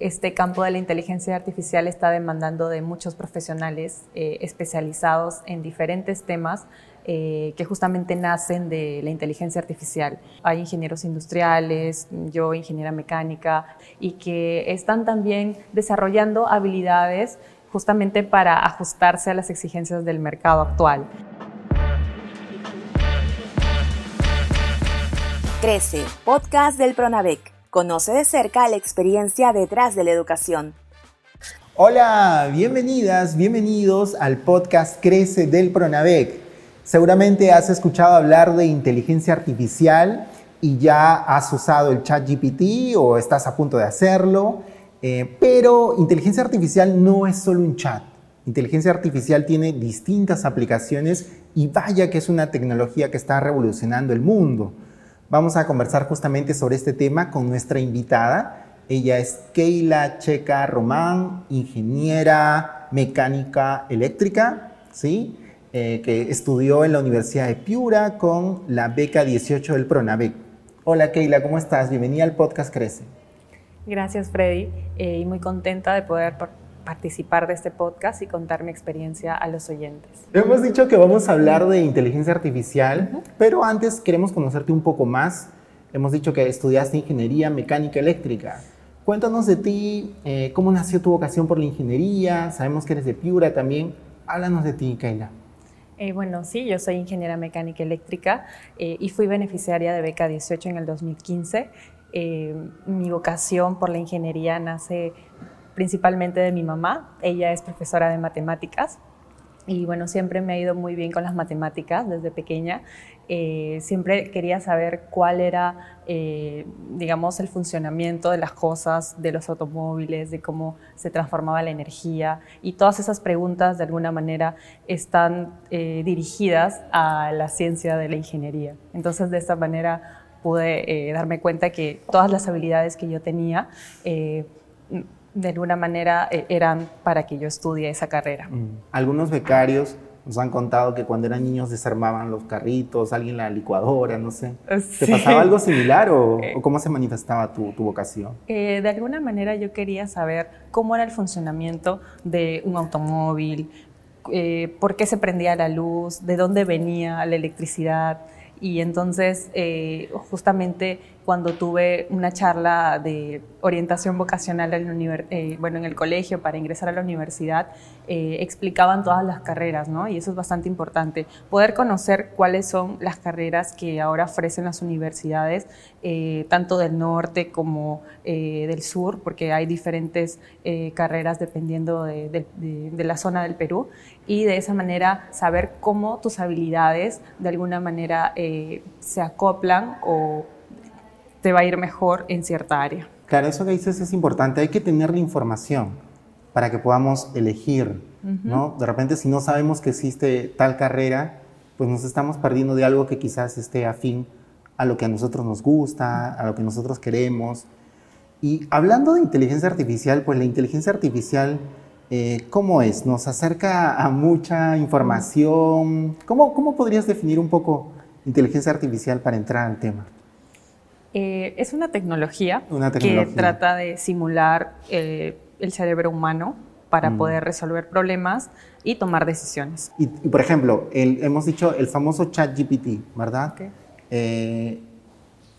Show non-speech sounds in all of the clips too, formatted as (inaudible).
este campo de la inteligencia artificial está demandando de muchos profesionales eh, especializados en diferentes temas eh, que justamente nacen de la inteligencia artificial. Hay ingenieros industriales, yo ingeniera mecánica, y que están también desarrollando habilidades justamente para ajustarse a las exigencias del mercado actual. Crece, podcast del Pronavec. Conoce de cerca la experiencia detrás de la educación. Hola, bienvenidas, bienvenidos al podcast Crece del Pronavec. Seguramente has escuchado hablar de inteligencia artificial y ya has usado el chat GPT o estás a punto de hacerlo, eh, pero inteligencia artificial no es solo un chat. Inteligencia artificial tiene distintas aplicaciones y vaya que es una tecnología que está revolucionando el mundo. Vamos a conversar justamente sobre este tema con nuestra invitada. Ella es Keila Checa Román, ingeniera mecánica eléctrica, ¿sí? Eh, que estudió en la Universidad de Piura con la beca 18 del Pronavec. Hola Keila, ¿cómo estás? Bienvenida al podcast Crece. Gracias Freddy eh, y muy contenta de poder participar de este podcast y contar mi experiencia a los oyentes. Hemos dicho que vamos a hablar de inteligencia artificial, pero antes queremos conocerte un poco más. Hemos dicho que estudiaste ingeniería mecánica eléctrica. Cuéntanos de ti, eh, cómo nació tu vocación por la ingeniería, sabemos que eres de Piura también. Háblanos de ti, Keila. Eh, bueno, sí, yo soy ingeniera mecánica eléctrica eh, y fui beneficiaria de beca 18 en el 2015. Eh, mi vocación por la ingeniería nace principalmente de mi mamá. Ella es profesora de matemáticas y bueno, siempre me ha ido muy bien con las matemáticas desde pequeña. Eh, siempre quería saber cuál era, eh, digamos, el funcionamiento de las cosas, de los automóviles, de cómo se transformaba la energía. Y todas esas preguntas, de alguna manera, están eh, dirigidas a la ciencia de la ingeniería. Entonces, de esta manera pude darme cuenta que todas las habilidades que yo tenía de alguna manera eh, eran para que yo estudie esa carrera. Mm. Algunos becarios nos han contado que cuando eran niños desarmaban los carritos, alguien la licuadora, no sé. ¿Te pasaba algo similar o, (laughs) eh. cómo se manifestaba tu, vocación? Eh, de alguna manera yo quería saber cómo era el funcionamiento de un automóvil, por qué se prendía la luz, de dónde venía la electricidad. Y entonces, justamente cuando tuve una charla de orientación vocacional en, eh, bueno, en el colegio para ingresar a la universidad, eh, explicaban todas las carreras, ¿no? Y eso es bastante importante. Poder conocer cuáles son las carreras que ahora ofrecen las universidades, eh, tanto del norte como del sur, porque hay diferentes carreras dependiendo de, de la zona del Perú, y de esa manera saber cómo tus habilidades de alguna manera se acoplan o te va a ir mejor en cierta área. Claro, eso que dices es importante. Hay que tener la información para que podamos elegir, ¿no? De repente, si no sabemos que existe tal carrera, pues nos estamos perdiendo de algo que quizás esté afín a lo que a nosotros nos gusta, a lo que nosotros queremos. Y hablando de inteligencia artificial, pues la inteligencia artificial, eh, ¿cómo es? ¿Nos acerca a mucha información? ¿Cómo, ¿Cómo podrías definir un poco inteligencia artificial para entrar al tema? Eh, es una tecnología, que trata de simular eh, el cerebro humano para mm. poder resolver problemas y tomar decisiones. Y, por ejemplo, hemos dicho el famoso chat GPT, ¿verdad? Eh,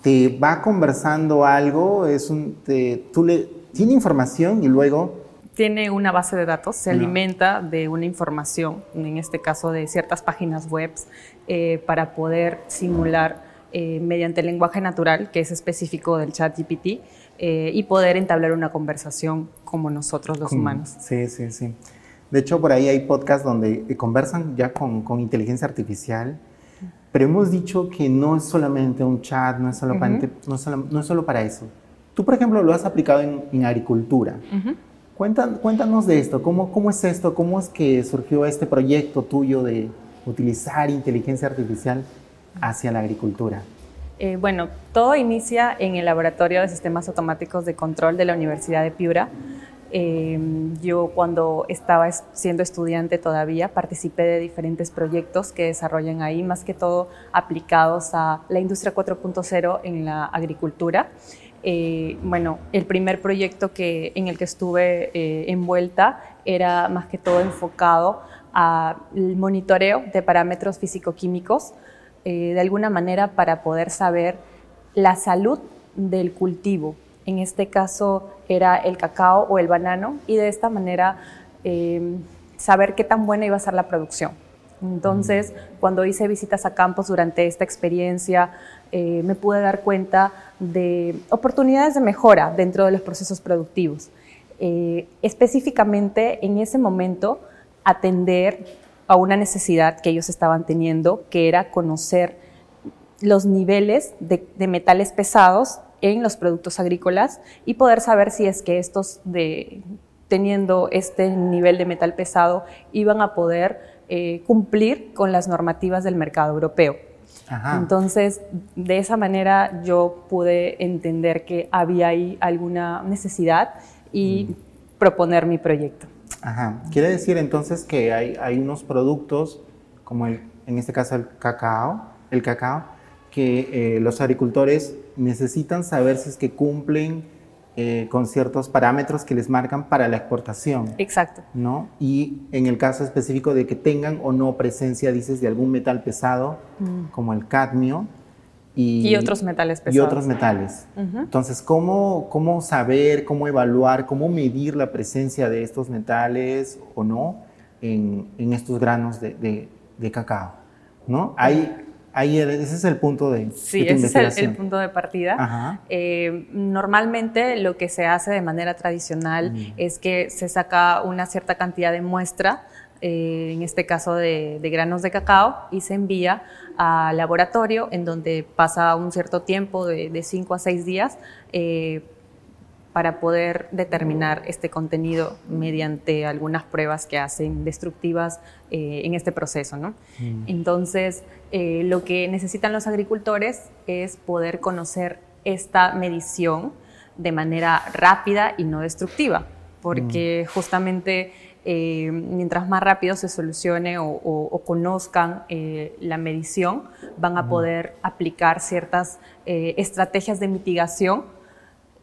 te va conversando algo, es un, tú le, tiene información y luego... Tiene una base de datos, se alimenta de una información, en este caso de ciertas páginas web, para poder simular eh, mediante el lenguaje natural, que es específico del chat GPT, eh, y poder entablar una conversación como nosotros los humanos. Sí, sí, sí. De hecho, por ahí hay podcasts donde conversan ya con, con inteligencia artificial, pero hemos dicho que no es solamente un chat, no es solo, para, no, no es solo para eso. Tú, por ejemplo, lo has aplicado en, en agricultura. cuéntanos de esto, ¿Cómo, ¿cómo es esto? ¿Cómo es que surgió este proyecto tuyo de utilizar inteligencia artificial hacia la agricultura? Eh, bueno, todo inicia en el Laboratorio de Sistemas Automáticos de Control de la Universidad de Piura. Eh, yo cuando estaba siendo estudiante todavía participé de diferentes proyectos que desarrollan ahí, más que todo aplicados a la industria 4.0 en la agricultura. eh, bueno, el primer proyecto que, en el que estuve envuelta era más que todo enfocado al monitoreo de parámetros físico-químicos, de alguna manera para poder saber la salud del cultivo. En este caso era el cacao o el banano y de esta manera saber qué tan buena iba a ser la producción. Entonces, cuando hice visitas a campos durante esta experiencia, eh, me pude dar cuenta de oportunidades de mejora dentro de los procesos productivos. Eh, específicamente, en ese momento, atender a una necesidad que ellos estaban teniendo, que era conocer los niveles de, de metales pesados en los productos agrícolas y poder saber si es que estos de, teniendo este nivel de metal pesado iban a poder eh, cumplir con las normativas del mercado europeo. Entonces, de esa manera yo pude entender que había ahí alguna necesidad y mm. proponer mi proyecto. Ajá. Quiere decir entonces que hay, hay unos productos, como el, en este caso el cacao, el cacao, que eh, los agricultores necesitan saber si es que cumplen eh, con ciertos parámetros que les marcan para la exportación. Exacto. ¿no? Y en el caso específico de que tengan o no presencia, dices, de algún metal pesado, mm. como el cadmio. Y, otros metales pesados. Y otros metales. Entonces, ¿cómo, ¿cómo saber, cómo evaluar, cómo medir la presencia de estos metales o no en, en estos granos de, de, de cacao? ¿no? Hay, Ahí ese es el punto de, sí, ese es el, punto de partida. Eh, normalmente lo que se hace de manera tradicional mm. es que se saca una cierta cantidad de muestra, eh, en este caso de, granos de cacao, y se envía al laboratorio en donde pasa un cierto tiempo de 5 a 6 días eh, para poder determinar este contenido mediante algunas pruebas que hacen destructivas eh, en este proceso. ¿no? Mm. Entonces, eh, lo que necesitan los agricultores es poder conocer esta medición de manera rápida y no destructiva, porque mm. justamente eh, mientras más rápido se solucione o, conozcan la medición, van a poder aplicar ciertas estrategias de mitigación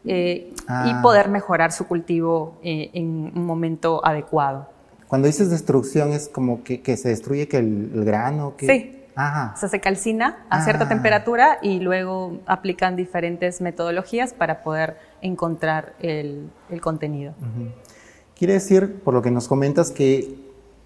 y ah. poder mejorar su cultivo en un momento adecuado. Cuando dices destrucción, ¿es como que, se destruye que el, grano? Que... Sí. Ajá. O sea, se calcina a cierta ah. temperatura y luego aplican diferentes metodologías para poder encontrar el, contenido. Quiere decir, por lo que nos comentas, que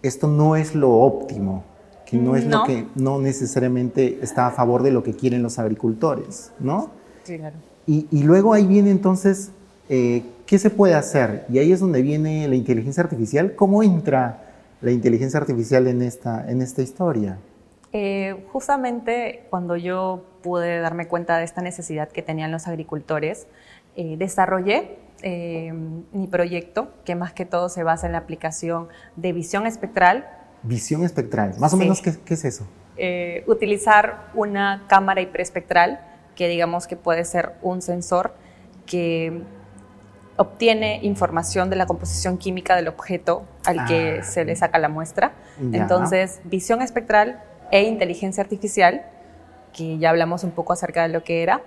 esto no es lo óptimo, que no es lo que no necesariamente está a favor de lo que quieren los agricultores, ¿no? Sí, claro. Y, y luego ahí viene entonces eh, ¿qué se puede hacer? Y ahí es donde viene la inteligencia artificial. ¿Cómo entra la inteligencia artificial en esta, en esta historia? Eh, justamente cuando yo pude darme cuenta de esta necesidad que tenían los agricultores, eh, desarrollé mi proyecto, que más que todo se basa en la aplicación de visión espectral. Visión espectral, más o menos, ¿qué, ¿qué, es eso? utilizar una cámara hiperespectral, que digamos que puede ser un sensor que obtiene información de la composición química del objeto al que ah. se le saca la muestra. Entonces, visión espectral e inteligencia artificial, que ya hablamos un poco acerca de lo que era,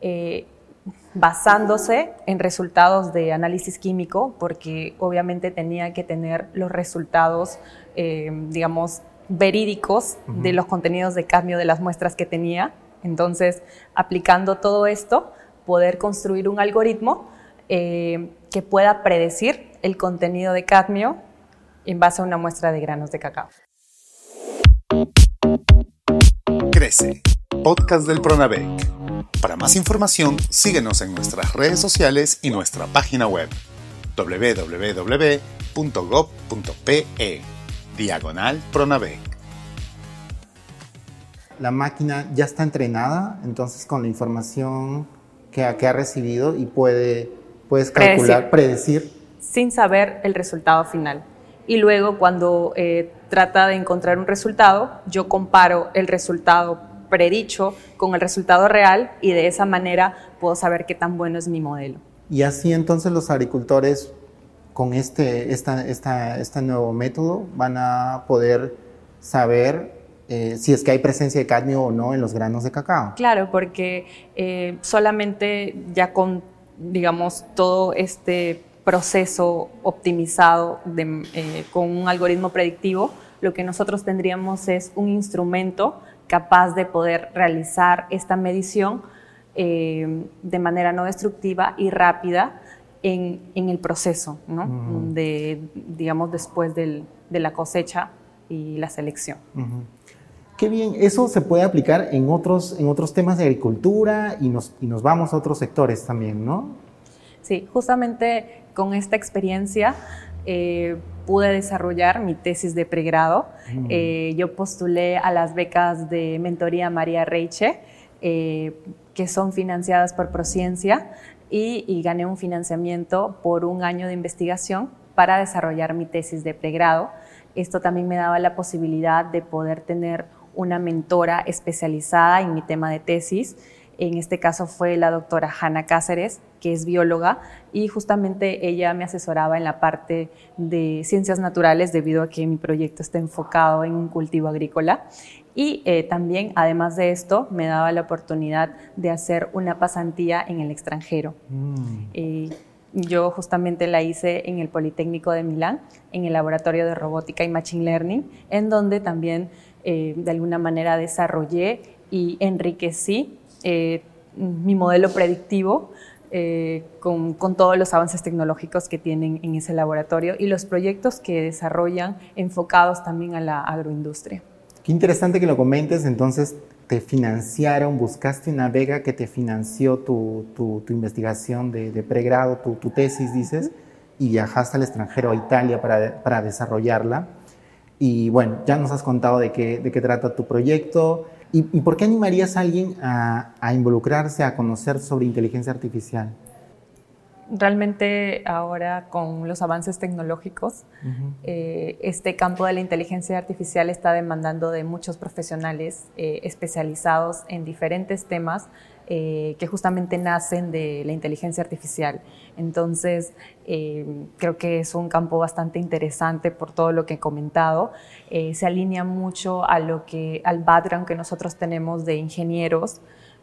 eh, basándose en resultados de análisis químico, porque obviamente tenía que tener los resultados, eh, digamos, verídicos de los contenidos de cambio de las muestras que tenía. Entonces, aplicando todo esto, poder construir un algoritmo eh, que pueda predecir el contenido de cadmio en base a una muestra de granos de cacao. Crece, podcast del Pronavec. Para más información, síguenos en nuestras redes sociales y nuestra página web www.gov.pe diagonal Pronavec. La máquina ya está entrenada, entonces con la información que ha recibido y puede puedes calcular, predecir. Sin saber el resultado final. Y luego cuando eh, trata de encontrar un resultado, yo comparo el resultado predicho con el resultado real y de esa manera puedo saber qué tan bueno es mi modelo. Y así entonces los agricultores con este, esta, esta, este nuevo método van a poder saber eh, si es que hay presencia de cadmio o no en los granos de cacao. Claro, porque eh, solamente ya con, digamos, todo este proceso optimizado eh, con un algoritmo predictivo, lo que nosotros tendríamos es un instrumento capaz de poder realizar esta medición de manera no destructiva y rápida en, el proceso, ¿no? de, digamos, después de la cosecha y la selección. Qué bien, eso se puede aplicar en otros, en otros temas de agricultura y nos, y nos vamos a otros sectores también, ¿no? Sí, justamente con esta experiencia eh, pude desarrollar mi tesis de pregrado. Mm. Eh, yo postulé a las becas de mentoría María Reiche, eh, que son financiadas por Prociencia, y, y gané un financiamiento por un año de investigación para desarrollar mi tesis de pregrado. Esto también me daba la posibilidad de poder tener una mentora especializada en mi tema de tesis. En este caso fue la doctora Hanna Cáceres, que es bióloga, y justamente ella me asesoraba en la parte de ciencias naturales debido a que mi proyecto está enfocado en un cultivo agrícola. Y eh, también, además de esto, me daba la oportunidad de hacer una pasantía en el extranjero. Mm. Yo justamente la hice en el Politécnico de Milán, en el Laboratorio de Robótica y Machine Learning, en donde también eh, de alguna manera desarrollé y enriquecí eh, mi modelo predictivo eh, con, con, todos los avances tecnológicos que tienen en ese laboratorio y los proyectos que desarrollan enfocados también a la agroindustria. Qué interesante que lo comentes, entonces te financiaron, buscaste una beca que te financió tu, tu, investigación de, de pregrado, tu, tu, tesis, dices, y viajaste al extranjero, a Italia, para, para, desarrollarla. Y bueno, ya nos has contado de qué, de qué trata tu proyecto. ¿Y, ¿Y, por qué animarías a alguien a, a involucrarse, a conocer sobre inteligencia artificial? realmente ahora con los avances tecnológicos, eh, este campo de la inteligencia artificial está demandando de muchos profesionales eh, especializados en diferentes temas eh, que justamente nacen de la inteligencia artificial. Entonces, creo que es un campo bastante interesante por todo lo que he comentado. se alinea mucho a lo que, al background que nosotros tenemos de ingenieros.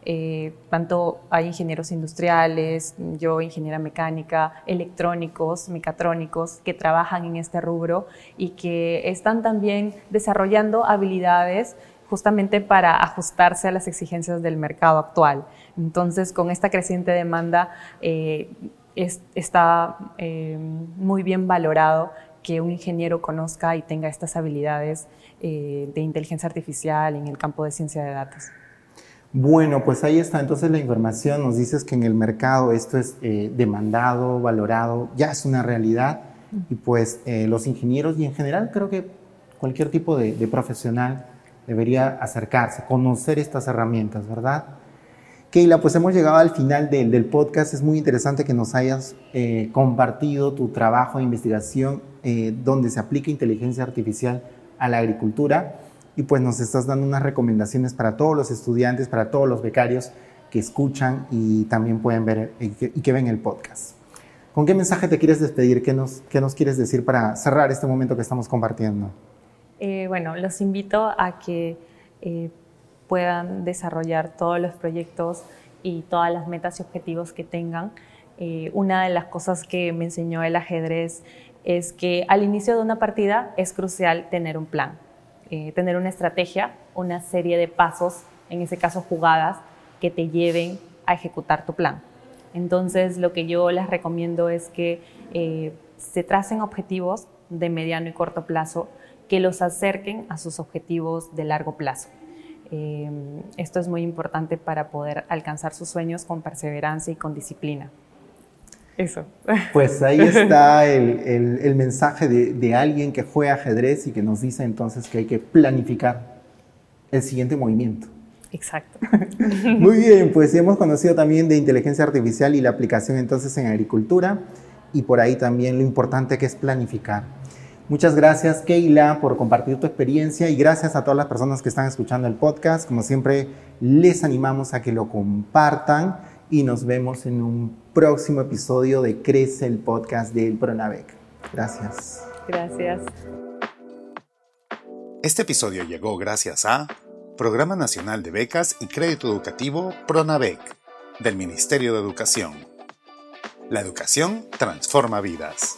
Eh, tanto hay ingenieros industriales, yo ingeniera mecánica, electrónicos, mecatrónicos, que trabajan en este rubro y que están también desarrollando habilidades justamente para ajustarse a las exigencias del mercado actual. Entonces, con esta creciente demanda, eh, está eh, muy bien valorado que un ingeniero conozca y tenga estas habilidades de inteligencia artificial en el campo de ciencia de datos. Bueno, pues ahí está entonces la información. Nos dices que en el mercado esto es eh, demandado, valorado, ya es una realidad. Y pues eh, los ingenieros y en general creo que cualquier tipo de, profesional debería acercarse, conocer estas herramientas, ¿verdad? Keila, pues hemos llegado al final del, podcast. Es muy interesante que nos hayas eh, compartido tu trabajo de investigación donde se aplica inteligencia artificial a la agricultura y pues nos estás dando unas recomendaciones para todos los estudiantes, para todos los becarios que escuchan y también pueden ver y que, ven el podcast. ¿Con qué mensaje te quieres despedir? ¿Qué nos, qué nos quieres decir para cerrar este momento que estamos compartiendo? Eh, bueno, los invito a que eh, puedan desarrollar todos los proyectos y todas las metas y objetivos que tengan. Eh, una de las cosas que me enseñó el ajedrez es que al inicio de una partida es crucial tener un plan tener una estrategia, una serie de pasos, en ese caso jugadas, que te lleven a ejecutar tu plan. Entonces, lo que yo les recomiendo es que se tracen objetivos de mediano y corto plazo que los acerquen a sus objetivos de largo plazo. Eh, esto es muy importante para poder alcanzar sus sueños con perseverancia y con disciplina. Eso. (laughs) Pues ahí está el, el, mensaje de, de, alguien que juega ajedrez y que nos dice entonces que hay que planificar el siguiente movimiento. Exacto. (laughs) Muy bien, pues hemos conocido también de inteligencia artificial y la aplicación entonces en agricultura y por ahí también lo importante que es planificar. Muchas gracias Keila por compartir tu experiencia y gracias a todas las personas que están escuchando el podcast. Como siempre, les animamos a que lo compartan y nos vemos en un próximo episodio de Crece el podcast del Pronavec. Gracias. Gracias. Este episodio llegó gracias a Programa Nacional de Becas y Crédito Educativo PRONAVEC del Ministerio de Educación. La educación transforma vidas.